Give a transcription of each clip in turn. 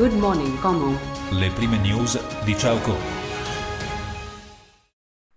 Good Morning Como. Le prime news di Ciao.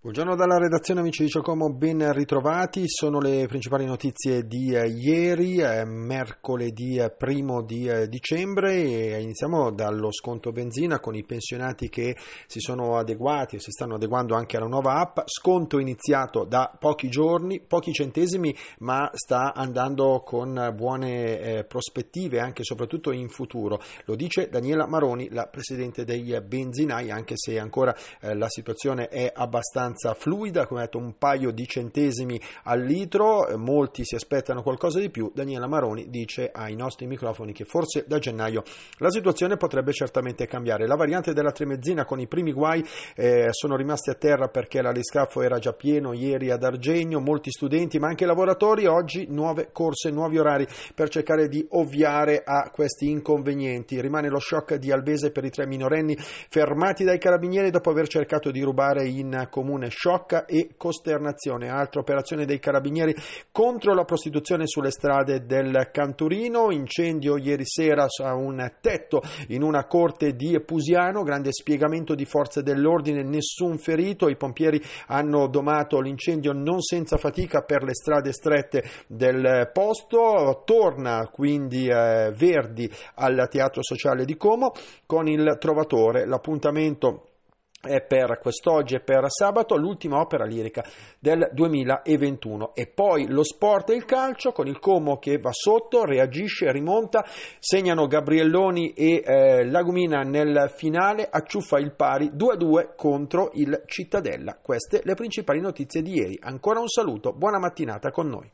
Buongiorno dalla redazione amici di Ciocomo, ben ritrovati, sono le principali notizie di eh, ieri, eh, mercoledì eh, primo di dicembre e iniziamo dallo sconto benzina con i pensionati che si sono adeguati e si stanno adeguando anche alla nuova app, sconto iniziato da pochi giorni, pochi centesimi ma sta andando con buone prospettive anche e soprattutto in futuro, lo dice Daniela Maroni, la Presidente dei benzinai anche se ancora la situazione è abbastanza fluida, come detto un paio di centesimi al litro, molti si aspettano qualcosa di più, Daniela Maroni dice ai nostri microfoni che forse da gennaio la situazione potrebbe certamente cambiare. La variante della tremezzina con i primi guai eh, sono rimasti a terra perché l'aliscafo era già pieno ieri ad Argegno, molti studenti ma anche lavoratori, oggi nuove corse, nuovi orari per cercare di ovviare a questi inconvenienti. Rimane lo shock di Alvese per i tre minorenni fermati dai carabinieri dopo aver cercato di rubare in comune confusione, sciocca e costernazione. Altra operazione dei carabinieri contro la prostituzione sulle strade del Canturino, incendio ieri sera a un tetto in una corte di Pusiano, grande spiegamento di forze dell'ordine, nessun ferito, i pompieri hanno domato l'incendio non senza fatica per le strade strette del posto, torna quindi eh, Verdi al Teatro Sociale di Como con il Trovatore, l'appuntamento è per quest'oggi e per sabato l'ultima opera lirica del 2021 e poi lo sport e il calcio con il Como che va sotto, reagisce, rimonta, segnano Gabrielloni e eh, Lagumina nel finale, acciuffa il pari 2-2 contro il Cittadella. Queste le principali notizie di ieri. Ancora un saluto, buona mattinata con noi.